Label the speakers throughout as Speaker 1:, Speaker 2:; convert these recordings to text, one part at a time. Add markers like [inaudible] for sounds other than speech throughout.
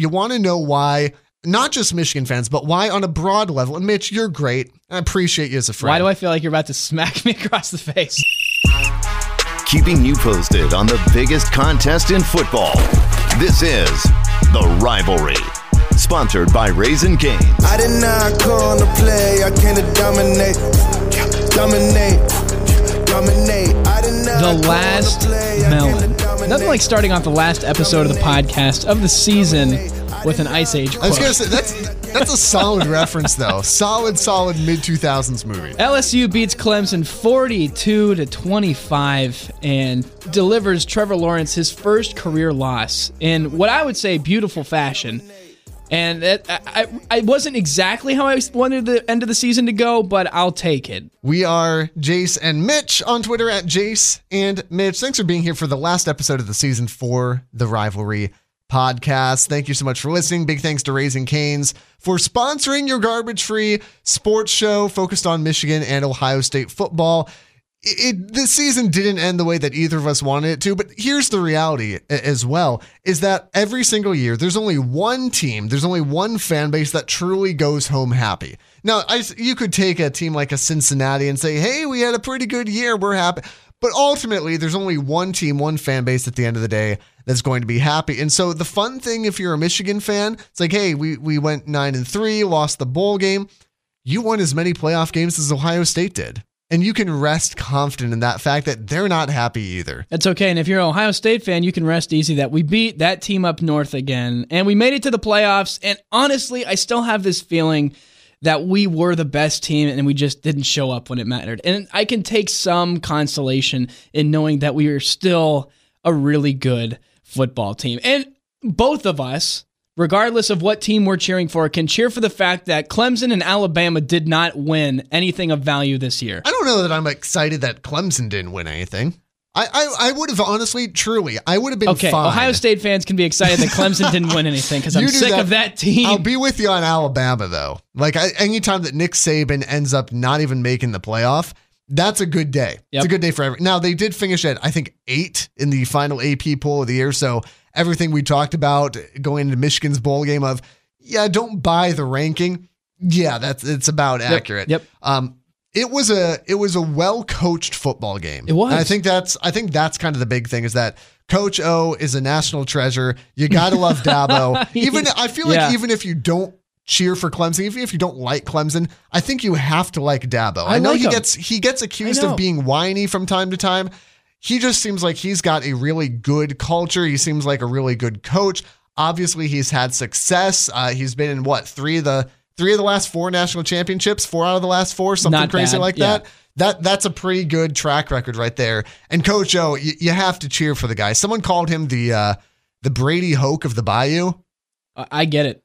Speaker 1: you want to know why not just Michigan fans, but why on a broad level. And Mitch, you're great. I appreciate you as a friend.
Speaker 2: Why do I feel like you're about to smack me [laughs] across the face?
Speaker 3: Keeping you posted on the biggest contest in football. This is The Rivalry. Sponsored by Raising Cane's.
Speaker 4: I did not call to play. I came to dominate. Dominate. Dominate. I did not
Speaker 2: The last melon. Nothing like starting off the last episode of the podcast of the season with an Ice Age
Speaker 1: I was gonna say that's that's a solid [laughs] reference though. Solid, solid mid two thousands movie.
Speaker 2: LSU beats Clemson 42 to 25 and delivers Trevor Lawrence his first career loss in what I would say beautiful fashion. And it, I, I, wasn't exactly how I wanted the end of the season to go, but I'll take it.
Speaker 1: We are Jace and Mitch on Twitter at Jace and Mitch. Thanks for being here for the last episode of the season for the rivalry podcast. Thank you so much for listening. Big thanks to Raising Canes for sponsoring your garbage free sports show focused on Michigan and Ohio State football. It, this season didn't end the way that either of us wanted it to, but here's the reality as well is that every single year there's only one team, there's only one fan base that truly goes home happy. Now, I, you could take a team like a Cincinnati and say, "Hey, we had a pretty good year, we're happy." But ultimately, there's only one team, one fan base at the end of the day that's going to be happy. And so the fun thing if you're a Michigan fan, it's like, "Hey, we we went 9 and 3, lost the bowl game. You won as many playoff games as Ohio State did." And you can rest confident in that fact that they're not happy either.
Speaker 2: That's okay. And if you're an Ohio State fan, you can rest easy that we beat that team up north again and we made it to the playoffs. And honestly, I still have this feeling that we were the best team and we just didn't show up when it mattered. And I can take some consolation in knowing that we are still a really good football team. And both of us, regardless of what team we're cheering for, can cheer for the fact that Clemson and Alabama did not win anything of value this year.
Speaker 1: I don't know that I'm excited that Clemson didn't win anything. I, I, I would have honestly, truly, I would have been
Speaker 2: Okay,
Speaker 1: fine.
Speaker 2: Ohio State fans can be excited that Clemson didn't win anything because [laughs] I'm sick
Speaker 1: that.
Speaker 2: of that team.
Speaker 1: I'll be with you on Alabama though. Like I, anytime that Nick Saban ends up not even making the playoff, that's a good day.
Speaker 2: Yep.
Speaker 1: It's a good day for everyone. Now they did finish at I think eight in the final AP poll of the year. So everything we talked about going into Michigan's bowl game of yeah, don't buy the ranking. Yeah, that's it's about accurate.
Speaker 2: yep.
Speaker 1: Um, it was a it was a well coached football game.
Speaker 2: It was.
Speaker 1: And I think that's I think that's kind of the big thing is that Coach O is a national treasure. You gotta love [laughs] Dabo. even I feel like
Speaker 2: Yeah.
Speaker 1: even if you don't cheer for Clemson, even if you don't like Clemson, I think you have to like Dabo. I,
Speaker 2: I
Speaker 1: know
Speaker 2: like
Speaker 1: he
Speaker 2: him.
Speaker 1: gets he gets accused of being whiny from time to time. He just seems like he's got a really good culture. He seems like a really good coach. Obviously, he's had success. Uh, he's been in what three of the three of the last four national championships, four out of the last four, something
Speaker 2: Not
Speaker 1: crazy
Speaker 2: bad,
Speaker 1: like
Speaker 2: yeah.
Speaker 1: that. That that's a pretty good track record right there. And Coach O, you, you have to cheer for the guy. Someone called him the uh, the Brady Hoke of the Bayou.
Speaker 2: I I get it.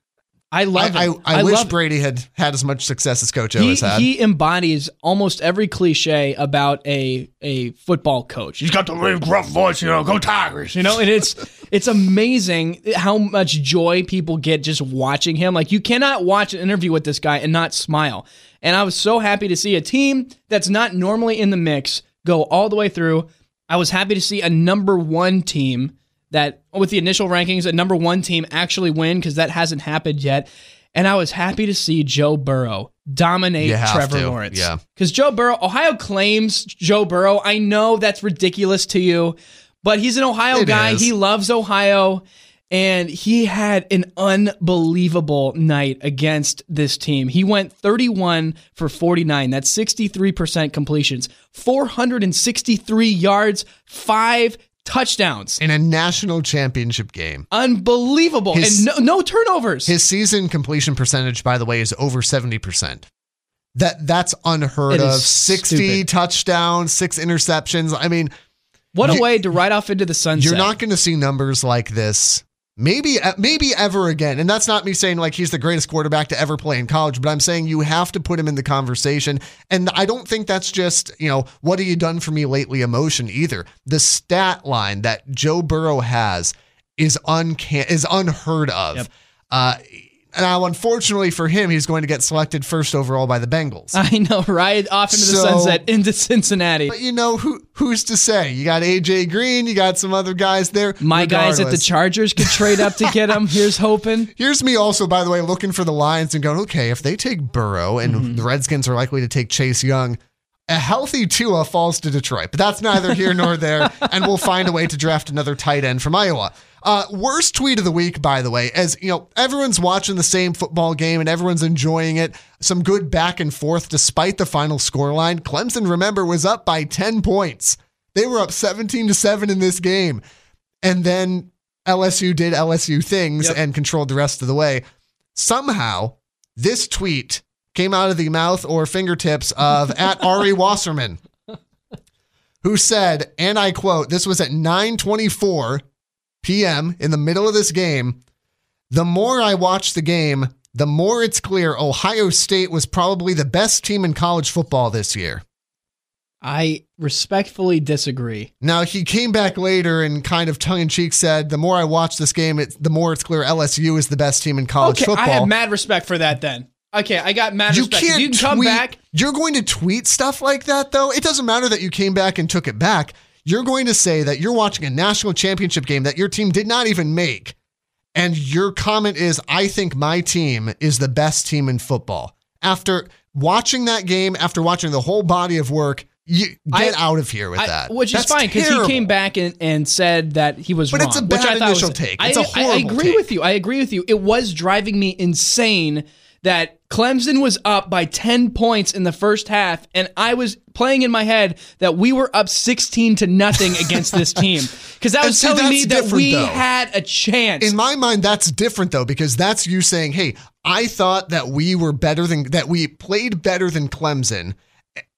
Speaker 2: I love
Speaker 1: I,
Speaker 2: it.
Speaker 1: I, I, wish
Speaker 2: love.
Speaker 1: Brady had had as much success as Coach O
Speaker 2: He,
Speaker 1: has had.
Speaker 2: he embodies almost every cliche about a a football coach. He's got the really gruff voice, you know, go Tigers, you know, and it's it's amazing how much joy people get just watching him. Like you cannot watch an interview with this guy and not smile. And I was so happy to see a team that's not normally in the mix go all the way through. I was happy to see a number one team that, with the initial rankings, a number one team actually win because that hasn't happened yet. And I was happy to see Joe Burrow dominate Trevor
Speaker 1: to,
Speaker 2: Lawrence.
Speaker 1: yeah.
Speaker 2: Because Joe Burrow, Ohio claims Joe Burrow. I know that's ridiculous to you, but he's an Ohio
Speaker 1: It
Speaker 2: guy.
Speaker 1: is.
Speaker 2: He loves Ohio. And he had an unbelievable night against this team. He went 31 for 49. That's 63% completions, 463 yards, five touchdowns.
Speaker 1: in a national championship game.
Speaker 2: Unbelievable.
Speaker 1: His-
Speaker 2: and no, no turnovers.
Speaker 1: His season completion percentage, by the way, is over 70%. That that's unheard of. 60
Speaker 2: stupid.
Speaker 1: touchdowns, six interceptions. I mean,
Speaker 2: what a
Speaker 1: you-
Speaker 2: way to ride off into the sunset.
Speaker 1: you're not going to see numbers like this maybe maybe ever again. And that's not me saying like he's the greatest quarterback to ever play in college but i'm saying you have to put him in the conversation. And i don't think that's just you know what have you done for me lately emotion either. The stat line that joe burrow has is uncan is unheard of.
Speaker 2: Yep.
Speaker 1: uh Now, unfortunately for him, he's going to get selected first overall by the Bengals. [laughs]
Speaker 2: I know, right? Off into the
Speaker 1: So-
Speaker 2: sunset into Cincinnati.
Speaker 1: But you know who who's to say? You got AJ Green, you got some other guys there.
Speaker 2: My guys at the Chargers could trade up to get him. [laughs] Here's hoping.
Speaker 1: Here's me also, by the way, looking for the Lions and going, okay, if they take Burrow and
Speaker 2: Mm-hmm.
Speaker 1: the Redskins are likely to take Chase Young, a healthy Tua falls to Detroit. But that's neither here nor there, [laughs] and we'll find a way to draft another tight end from Iowa. Uh, worst tweet of the week, by the way, as you know, everyone's watching the same football game and everyone's enjoying it. Some good back and forth despite the final scoreline. Clemson, remember, was up by 10 points. They were up 17 to 7 in this game. And then LSU did LSU things
Speaker 2: Yep.
Speaker 1: and controlled the rest of the way. Somehow, this tweet came out of the mouth or fingertips of [laughs] at Ari Wasserman, who said, and I quote, this was at 924 p.m. in the middle of this game. The more I watch the game, the more it's clear Ohio State was probably the best team in college football this year.
Speaker 2: I respectfully disagree.
Speaker 1: Now he came back later and kind of tongue in cheek said, "The more I watch this game, it, the more it's clear LSU is the best team in college
Speaker 2: Okay,
Speaker 1: football."
Speaker 2: I have mad respect for that then. Okay, I got mad
Speaker 1: you
Speaker 2: respect.
Speaker 1: Can't
Speaker 2: you can come back.
Speaker 1: You're going to tweet stuff like that, though. It doesn't matter that you came back and took it back. You're going to say that you're watching a national championship game that your team did not even make, and your comment is, "I think my team is the best team in football." After watching that game, after watching the whole body of work, you get
Speaker 2: I-
Speaker 1: out of here with
Speaker 2: I-
Speaker 1: that.
Speaker 2: which is fine because he came back and, and said that he was
Speaker 1: But
Speaker 2: wrong.
Speaker 1: it's a
Speaker 2: which
Speaker 1: bad
Speaker 2: I thought
Speaker 1: initial
Speaker 2: was,
Speaker 1: take.
Speaker 2: I,
Speaker 1: It's a
Speaker 2: I- I
Speaker 1: horrible
Speaker 2: agree
Speaker 1: take.
Speaker 2: with you. I agree with you. It was driving me insane that Clemson was up by 10 points in the first half, and I was playing in my head that we were up 16 to nothing [laughs] against this team. Because that was
Speaker 1: see,
Speaker 2: telling me that we
Speaker 1: though.
Speaker 2: had a chance.
Speaker 1: In my mind, that's different though, because that's you saying, "Hey, I thought that we were better than that. We played better than Clemson."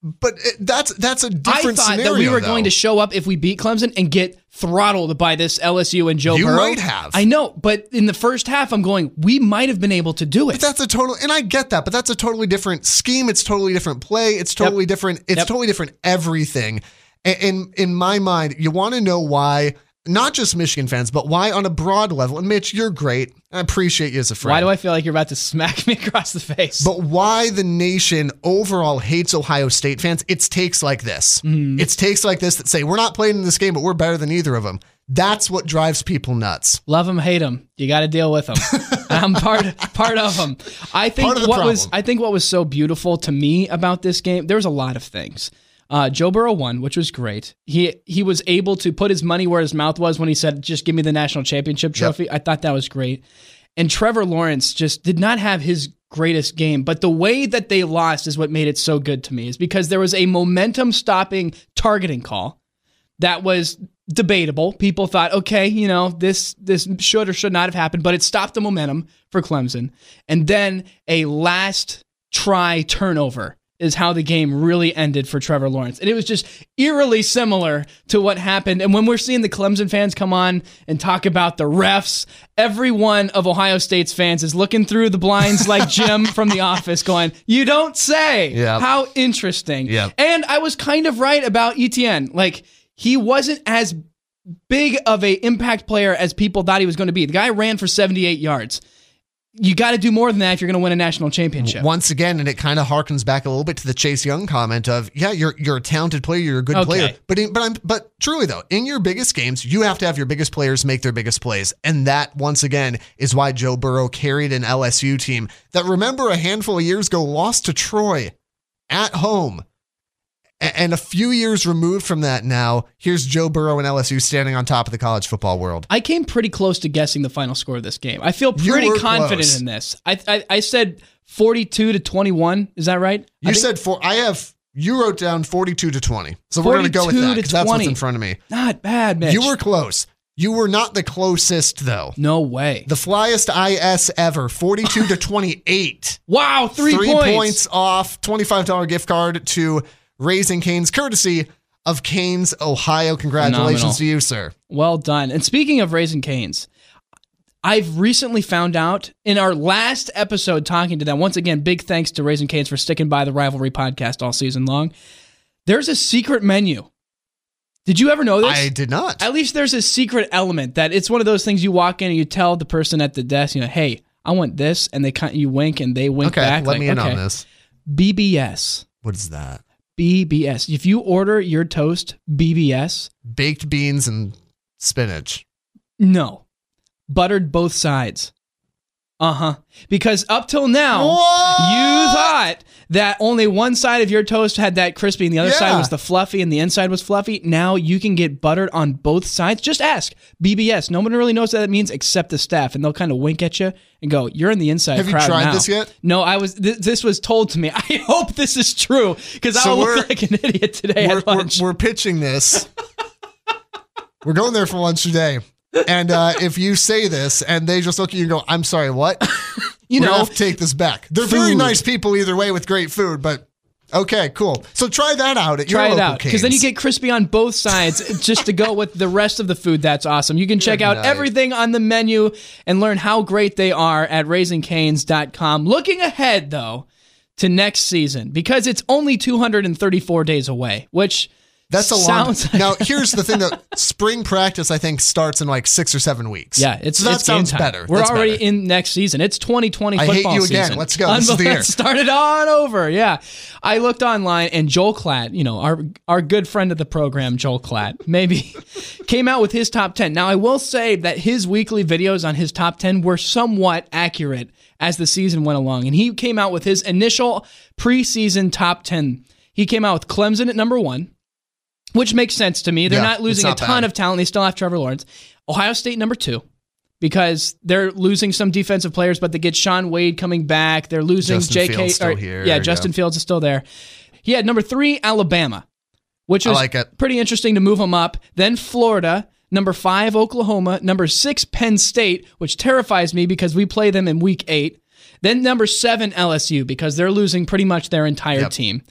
Speaker 1: But it- that's that's a different I
Speaker 2: thought
Speaker 1: scenario.
Speaker 2: that we were
Speaker 1: though.
Speaker 2: going to show up if we beat Clemson and get throttled by this LSU and Joe
Speaker 1: You
Speaker 2: Burrow.
Speaker 1: might have.
Speaker 2: I know, but in the first half, I'm going, we might have been able to do it.
Speaker 1: But that's a total, and I get that, but that's a totally different scheme. It's totally different play. It's totally different. It's
Speaker 2: Yep.
Speaker 1: totally different everything. A- In in my mind, you want to know why. Not just Michigan fans, but why on a broad level. And Mitch, you're great. I appreciate you as a friend.
Speaker 2: Why do I feel like you're about to smack [laughs] me across the face?
Speaker 1: But why the nation overall hates Ohio State fans? It's takes like this.
Speaker 2: Mm-hmm.
Speaker 1: It's takes like this that say we're not playing in this game, but we're better than either of them. That's what drives people nuts.
Speaker 2: Love them, hate them. You got to deal with them. [laughs] I'm part part of them. I think
Speaker 1: the
Speaker 2: what was. I think what was so beautiful to me about this game. There was a lot of things. Uh, Joe Burrow won, which was great. He he was able to put his money where his mouth was when he said, "Just give me the national championship trophy." I thought that was great. And Trevor Lawrence just did not have his greatest game, but the way that they lost is what made it so good to me. Is because there was a momentum stopping targeting call that was debatable. People thought, okay, you know, this this should or should not have happened, but it stopped the momentum for Clemson. And then a last try turnover is how the game really ended for Trevor Lawrence. And it was just eerily similar to what happened. And when we're seeing the Clemson fans come on and talk about the refs, every one of Ohio State's fans is looking through the blinds like [laughs] Jim from The Office going, You don't say.
Speaker 1: Yep.
Speaker 2: How interesting.
Speaker 1: Yep.
Speaker 2: And I was kind of right about Etienne. Like, he wasn't as big of a impact player as people thought he was going to be. The guy ran for 78 yards. You got to do more than that if you're going to win a national championship.
Speaker 1: Once again, and it kind of harkens back a little bit to the Chase Young comment of, yeah, you're you're a talented player, you're a good
Speaker 2: Okay.
Speaker 1: player, but in, but I'm but truly though, in your biggest games, you have to have your biggest players make their biggest plays, and that once again is why Joe Burrow carried an LSU team that remember a handful of years ago lost to Troy at home. And a few years removed from that now, here's Joe Burrow and LSU standing on top of the college football world.
Speaker 2: I came pretty close to guessing the final score of this game. I feel pretty confident
Speaker 1: close.
Speaker 2: in this. I, I I said 42 to 21. Is that right?
Speaker 1: You said four. I have you wrote down forty-two to twenty. So we're going to go with that because that's what's in front of me.
Speaker 2: not bad, man.
Speaker 1: You were close. You were not the closest though.
Speaker 2: no way.
Speaker 1: The flyest IS ever, forty-two to twenty-eight. [laughs]
Speaker 2: wow, three,
Speaker 1: Three
Speaker 2: points.
Speaker 1: points off. Twenty-five dollar gift card to Raising Canes, courtesy of Canes, Ohio. Congratulations
Speaker 2: Phenomenal.
Speaker 1: to you, sir.
Speaker 2: Well done. And speaking of raising canes, I've recently found out in our last episode talking to them. Once again, big thanks to Raising Canes for sticking by the Rivalry podcast all season long. There's a secret menu. Did you ever know this?
Speaker 1: I did not.
Speaker 2: At least there's a secret element that it's one of those things you walk in and you tell the person at the desk, you know, hey, I want this, and they kind you wink and they wink
Speaker 1: Okay,
Speaker 2: back.
Speaker 1: let
Speaker 2: like,
Speaker 1: me in
Speaker 2: okay.
Speaker 1: on this.
Speaker 2: BBS.
Speaker 1: What is that?
Speaker 2: BBS. If you order your toast BBS,
Speaker 1: Baked beans and spinach.
Speaker 2: no. Buttered both sides. Uh huh. Because up till now,
Speaker 1: What?
Speaker 2: you thought that only one side of your toast had that crispy and the other side was the fluffy and the inside was fluffy. Now you can get buttered on both sides. Just ask BBS. No one really knows what that means except the staff, and they'll kind of wink at you and go, "You're in the inside
Speaker 1: Have you tried
Speaker 2: now."
Speaker 1: this yet?
Speaker 2: No, I was. Th- this was told to me. [laughs] I hope this is true because
Speaker 1: So
Speaker 2: I'll look like an idiot today
Speaker 1: we're, we're, we're pitching this. [laughs] we're going there for lunch today. [laughs] And uh, if you say this and they just look at you and go, I'm sorry, what? [laughs]
Speaker 2: you know,
Speaker 1: take this back. They're very nice people either way with great food, but okay, cool. So try that out at
Speaker 2: try
Speaker 1: your
Speaker 2: it
Speaker 1: local
Speaker 2: out because then you get crispy on both sides just to go [laughs] with the rest of the food that's awesome you can check
Speaker 1: Good
Speaker 2: out
Speaker 1: night.
Speaker 2: everything on the menu and learn how great they are at raisingcanes.com looking ahead though to next season because it's only 234 days away which
Speaker 1: That's a long.
Speaker 2: sounds
Speaker 1: now, [laughs] here's the thing: that spring practice, I think, starts in like six or seven weeks.
Speaker 2: yeah, it's
Speaker 1: so that
Speaker 2: it's
Speaker 1: sounds better.
Speaker 2: We're
Speaker 1: That's
Speaker 2: already
Speaker 1: better.
Speaker 2: in next season. It's 2020
Speaker 1: I hate
Speaker 2: football
Speaker 1: you again.
Speaker 2: season.
Speaker 1: Let's go. This is the year. [laughs]
Speaker 2: Let's start it on over. Yeah, I looked online and Joel Klatt, you know our our good friend of the program, Joel Klatt, maybe [laughs] came out with his top 10. Now I will say that his weekly videos on his top 10 were somewhat accurate as the season went along, and he came out with his initial preseason top 10. He came out with Clemson at number one which makes sense to me. They're
Speaker 1: Yeah,
Speaker 2: not losing
Speaker 1: not
Speaker 2: a ton
Speaker 1: bad.
Speaker 2: of talent. They still have Trevor Lawrence. Ohio State number two because they're losing some defensive players, but they get Shaun Wade coming back. They're losing
Speaker 1: Justin
Speaker 2: J.K.
Speaker 1: Fields still
Speaker 2: or-
Speaker 1: here,
Speaker 2: Yeah,
Speaker 1: yeah.
Speaker 2: Justin Fields is still there. He had number three Alabama, which
Speaker 1: I
Speaker 2: was
Speaker 1: like
Speaker 2: pretty interesting to move him up. Then Florida. Number five, Oklahoma. Number six, Penn State, which terrifies me because we play them in week eight. Then number seven, LSU, because they're losing pretty much their entire
Speaker 1: Yep.
Speaker 2: team.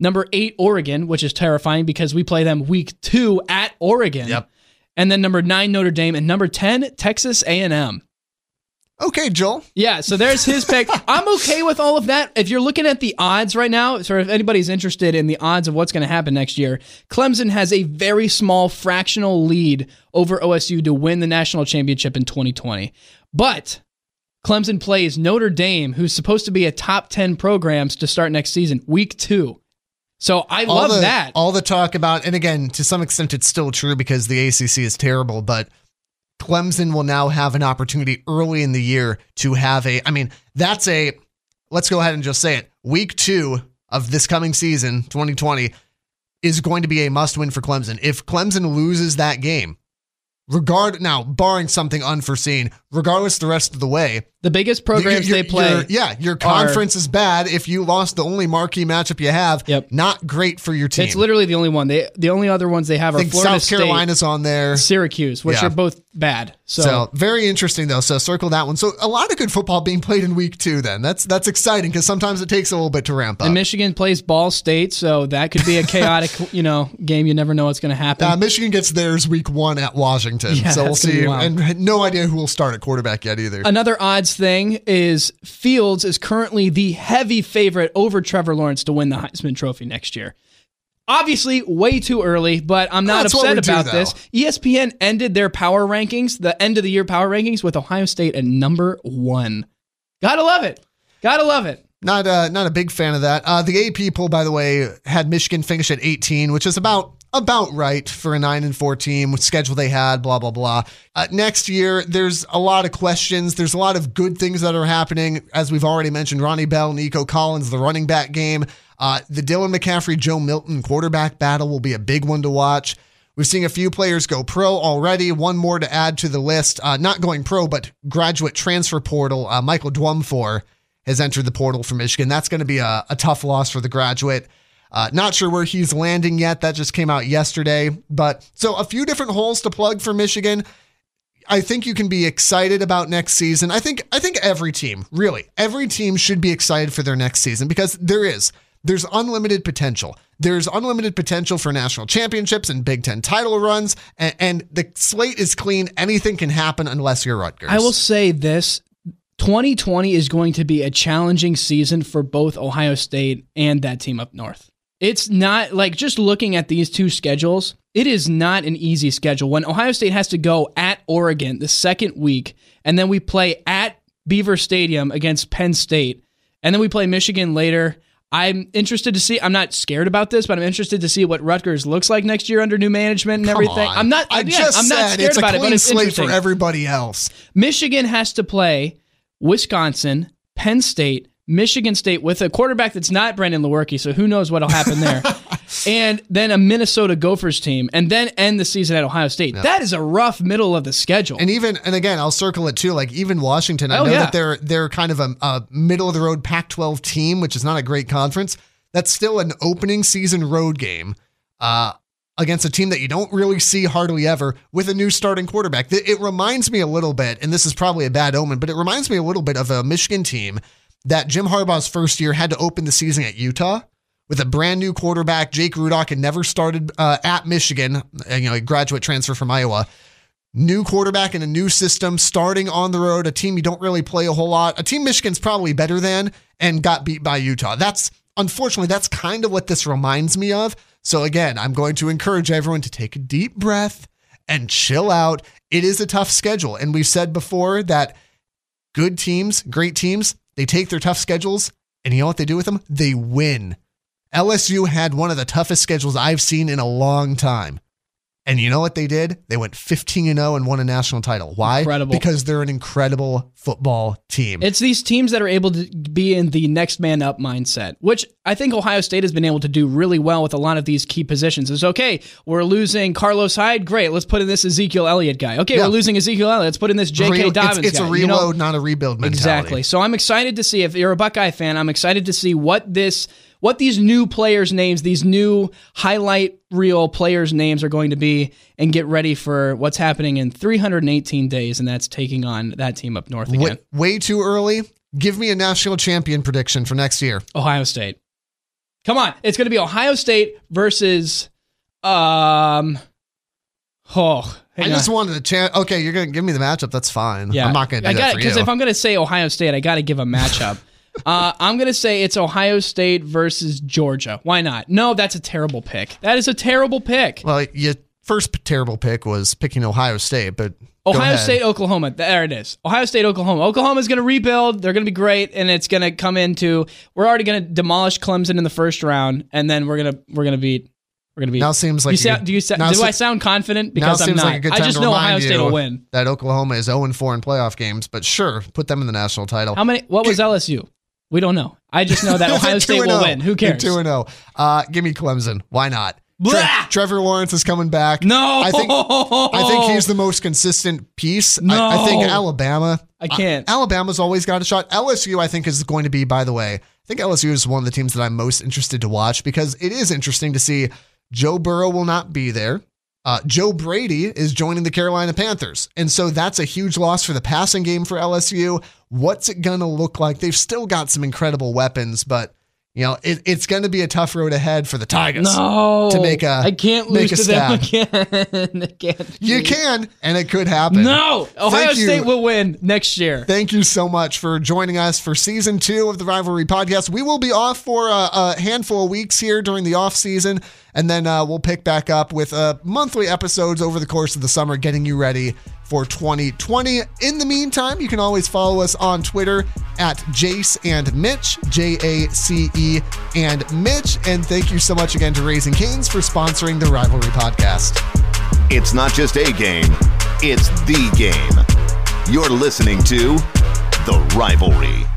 Speaker 2: Number eight, Oregon, which is terrifying because we play them week two at Oregon.
Speaker 1: Yep.
Speaker 2: And then number nine, Notre Dame, and number ten, Texas A&M.
Speaker 1: Okay, Joel.
Speaker 2: Yeah, so there's his pick. [laughs] I'm okay with all of that. If you're looking at the odds right now, so if anybody's interested in the odds of what's going to happen next year, Clemson has a very small fractional lead over OSU to win the national championship in 2020. But Clemson plays Notre Dame, who's supposed to be a top 10 programs to start next season, week two. So I
Speaker 1: all
Speaker 2: love
Speaker 1: the,
Speaker 2: that.
Speaker 1: All the talk about, and again, to some extent, it's still true because the ACC is terrible, but Clemson will now have an opportunity early in the year to have a, I mean, that's a, let's go ahead and just say it. Week two of this coming season, 2020, is going to be a must win for Clemson. If Clemson loses that game, regard now, barring something unforeseen, regardless the rest of the way,
Speaker 2: the biggest programs
Speaker 1: your-
Speaker 2: they play.
Speaker 1: your- yeah, your conference is bad. If you lost the only marquee matchup you have,
Speaker 2: Yep.
Speaker 1: not great for your team.
Speaker 2: it's literally the only one. They the only other ones they have are Florida
Speaker 1: South Carolina's on there.
Speaker 2: Syracuse, which
Speaker 1: Yeah.
Speaker 2: are both bad. So,
Speaker 1: So very interesting though. So circle that one. So a lot of good football being played in week two. Then that's that's exciting because sometimes it takes a little bit to ramp up.
Speaker 2: and Michigan plays Ball State, so that could be a chaotic, [laughs] you know, game. You never know what's going to happen.
Speaker 1: uh, Michigan gets theirs week one at Washington.
Speaker 2: Yeah,
Speaker 1: so we'll
Speaker 2: gonna
Speaker 1: see. And no idea who will start at quarterback yet either.
Speaker 2: Another odds thing is Fields is currently the heavy favorite over Trevor Lawrence to win the Heisman Trophy next year. Obviously, way too early, but I'm not
Speaker 1: That's
Speaker 2: upset
Speaker 1: we do,
Speaker 2: about this. ESPN ended their power rankings, the end of the year power rankings, with Ohio State at number one. Gotta love it. Gotta love it.
Speaker 1: Not uh, not a big fan of that. Uh, the AP poll, by the way, had Michigan finish at 18, which is about about right for a nine and four team with schedule they had. Blah blah blah. Uh, next year, there's a lot of questions. There's a lot of good things that are happening, as we've already mentioned. Ronnie Bell, Nico Collins, the running back game. Uh, the Dylan McCaffrey, Joe Milton quarterback battle will be a big one to watch. We've seen a few players go pro already. One more to add to the list. Uh, not going pro, but graduate transfer portal. Uh, Michael Dwumfour has entered the portal for Michigan. That's going to be a, a tough loss for the graduate. Uh, not sure where he's landing yet. That just came out yesterday. But so a few different holes to plug for Michigan. I think you can be excited about next season. I think I think every team, really, every team should be excited for their next season because there is. There's unlimited potential. There's unlimited potential for national championships and Big Ten title runs, and, and the slate is clean. Anything can happen unless you're Rutgers.
Speaker 2: I will say this 2020 is going to be a challenging season for both Ohio State and that team up north. It's not like just looking at these two schedules, it is not an easy schedule. When Ohio State has to go at Oregon the second week, and then we play at Beaver Stadium against Penn State, and then we play Michigan later. I'm interested to see. I'm not scared about this, but I'm interested to see what Rutgers looks like next year under new management and
Speaker 1: Come
Speaker 2: everything.
Speaker 1: on.
Speaker 2: I'm not.
Speaker 1: I
Speaker 2: again,
Speaker 1: just
Speaker 2: I'm not
Speaker 1: said it's a
Speaker 2: about it,
Speaker 1: clean
Speaker 2: but
Speaker 1: slate for everybody else.
Speaker 2: Michigan has to play Wisconsin, Penn State, Michigan State with a quarterback that's not Brandon Lewerke, so who knows what'll happen there. [laughs] and then a Minnesota Gophers team, and then end the season at Ohio State. That is a rough middle of the schedule.
Speaker 1: And even and again, I'll circle it too. Like even Washington, I
Speaker 2: Oh,
Speaker 1: know
Speaker 2: yeah.
Speaker 1: that they're they're kind of a, a middle of the road Pac-12 team, which is not a great conference. That's still an opening season road game uh, against a team that you don't really see hardly ever with a new starting quarterback. It reminds me a little bit, and this is probably a bad omen, but it reminds me a little bit of a Michigan team that Jim Harbaugh's first year had to open the season at Utah with a brand new quarterback. Jake Rudock had never started uh, at Michigan, uh, you know, a graduate transfer from Iowa new quarterback in a new system, starting on the road, a team you don't really play a whole lot, a team Michigan's probably better than, and got beat by Utah. That's unfortunately that's kind of what this reminds me of. So again, I'm going to encourage everyone to take a deep breath and chill out. It is a tough schedule, and we've said before that good teams, great teams, they take their tough schedules, and you know what they do with them? They win. LSU had one of the toughest schedules I've seen in a long time. And you know what they did? They went 15 and 0 and won a national title. Why?
Speaker 2: Incredible.
Speaker 1: Because they're an incredible football team.
Speaker 2: It's these teams that are able to be in the next man up mindset, which I think Ohio State has been able to do really well with a lot of these key positions. It's okay, we're losing Carlos Hyde. Great, let's put in this Ezekiel Elliott guy. Okay,
Speaker 1: Yeah.
Speaker 2: we're losing Ezekiel Elliott. Let's put in this J.K.
Speaker 1: Re-
Speaker 2: Dobbins
Speaker 1: it's, it's
Speaker 2: guy.
Speaker 1: a
Speaker 2: You know,
Speaker 1: reload, not a rebuild mentality.
Speaker 2: Exactly. So I'm excited to see if you're a Buckeye fan, I'm excited to see what this what these new players' names, these new highlight reel players' names are going to be and get ready for what's happening in 318 days and that's taking on that team up north again.
Speaker 1: Way, way too early. Give me a national champion prediction for next year.
Speaker 2: Ohio State. Come on. It's going to be Ohio State versus um Oh,
Speaker 1: I just
Speaker 2: on.
Speaker 1: wanted a chance. Okay, you're going to give me the matchup. That's fine.
Speaker 2: yeah.
Speaker 1: I'm not going to
Speaker 2: I got
Speaker 1: that
Speaker 2: because if I'm going to say Ohio State, I got to give a matchup. [laughs] Uh, I'm going to say it's Ohio State versus Georgia. Why not? No, that's a terrible pick. That is a terrible pick.
Speaker 1: well, your first terrible pick was picking Ohio State, but
Speaker 2: Ohio. State, Oklahoma. There it is. Ohio State, Oklahoma. Oklahoma's going to rebuild. They're going to be great, and it's going to come into. We're already going to demolish Clemson in the first round, and then we're gonna we're gonna beat. We're gonna beat.
Speaker 1: Now seems like
Speaker 2: you sound, do you sa- do
Speaker 1: se-
Speaker 2: I sound confident? Because I'm not.
Speaker 1: like a good
Speaker 2: I just know Ohio State will win.
Speaker 1: that Oklahoma is 0 4 in playoff games, but sure, put them in the national title.
Speaker 2: How many? What was LSU? We don't know. I just know that [laughs] Ohio State
Speaker 1: 2-0.
Speaker 2: will win. Who
Speaker 1: They're
Speaker 2: cares?
Speaker 1: 2 0. Uh, give me Clemson. Why not? Tre- Trevor Lawrence is coming back.
Speaker 2: No,
Speaker 1: I think I think he's the most consistent piece. I, I think Alabama.
Speaker 2: I can't.
Speaker 1: Uh, Alabama's always got a shot. LSU, I think, is going to be. By the way, I think LSU is one of the teams that I'm most interested to watch because it is interesting to see Joe Burrow will not be there. Uh, Joe Brady is joining the Carolina Panthers. And so that's a huge loss for the passing game for LSU. What's it going to look like? They've still got some incredible weapons, but, you know, it, it's going to be a tough road ahead for the Tigers.
Speaker 2: no
Speaker 1: to make a-
Speaker 2: I can't
Speaker 1: make
Speaker 2: lose
Speaker 1: a
Speaker 2: to them again. [laughs] Can't.
Speaker 1: You can, and it could happen.
Speaker 2: No, Ohio
Speaker 1: Thank you.
Speaker 2: State will win next year.
Speaker 1: Thank you so much for joining us for season two of the Rivalry Podcast. We will be off for a, a handful of weeks here during the off season, and then uh, we'll pick back up with uh, monthly episodes over the course of the summer, getting you ready for 2020. In the meantime, you can always follow us on Twitter at Jace and Mitch, J A C E and Mitch. And thank you so much again to Raising Canes for sponsoring the Rivalry Podcast.
Speaker 3: It's not just a game, it's the game. You're listening to The Rivalry.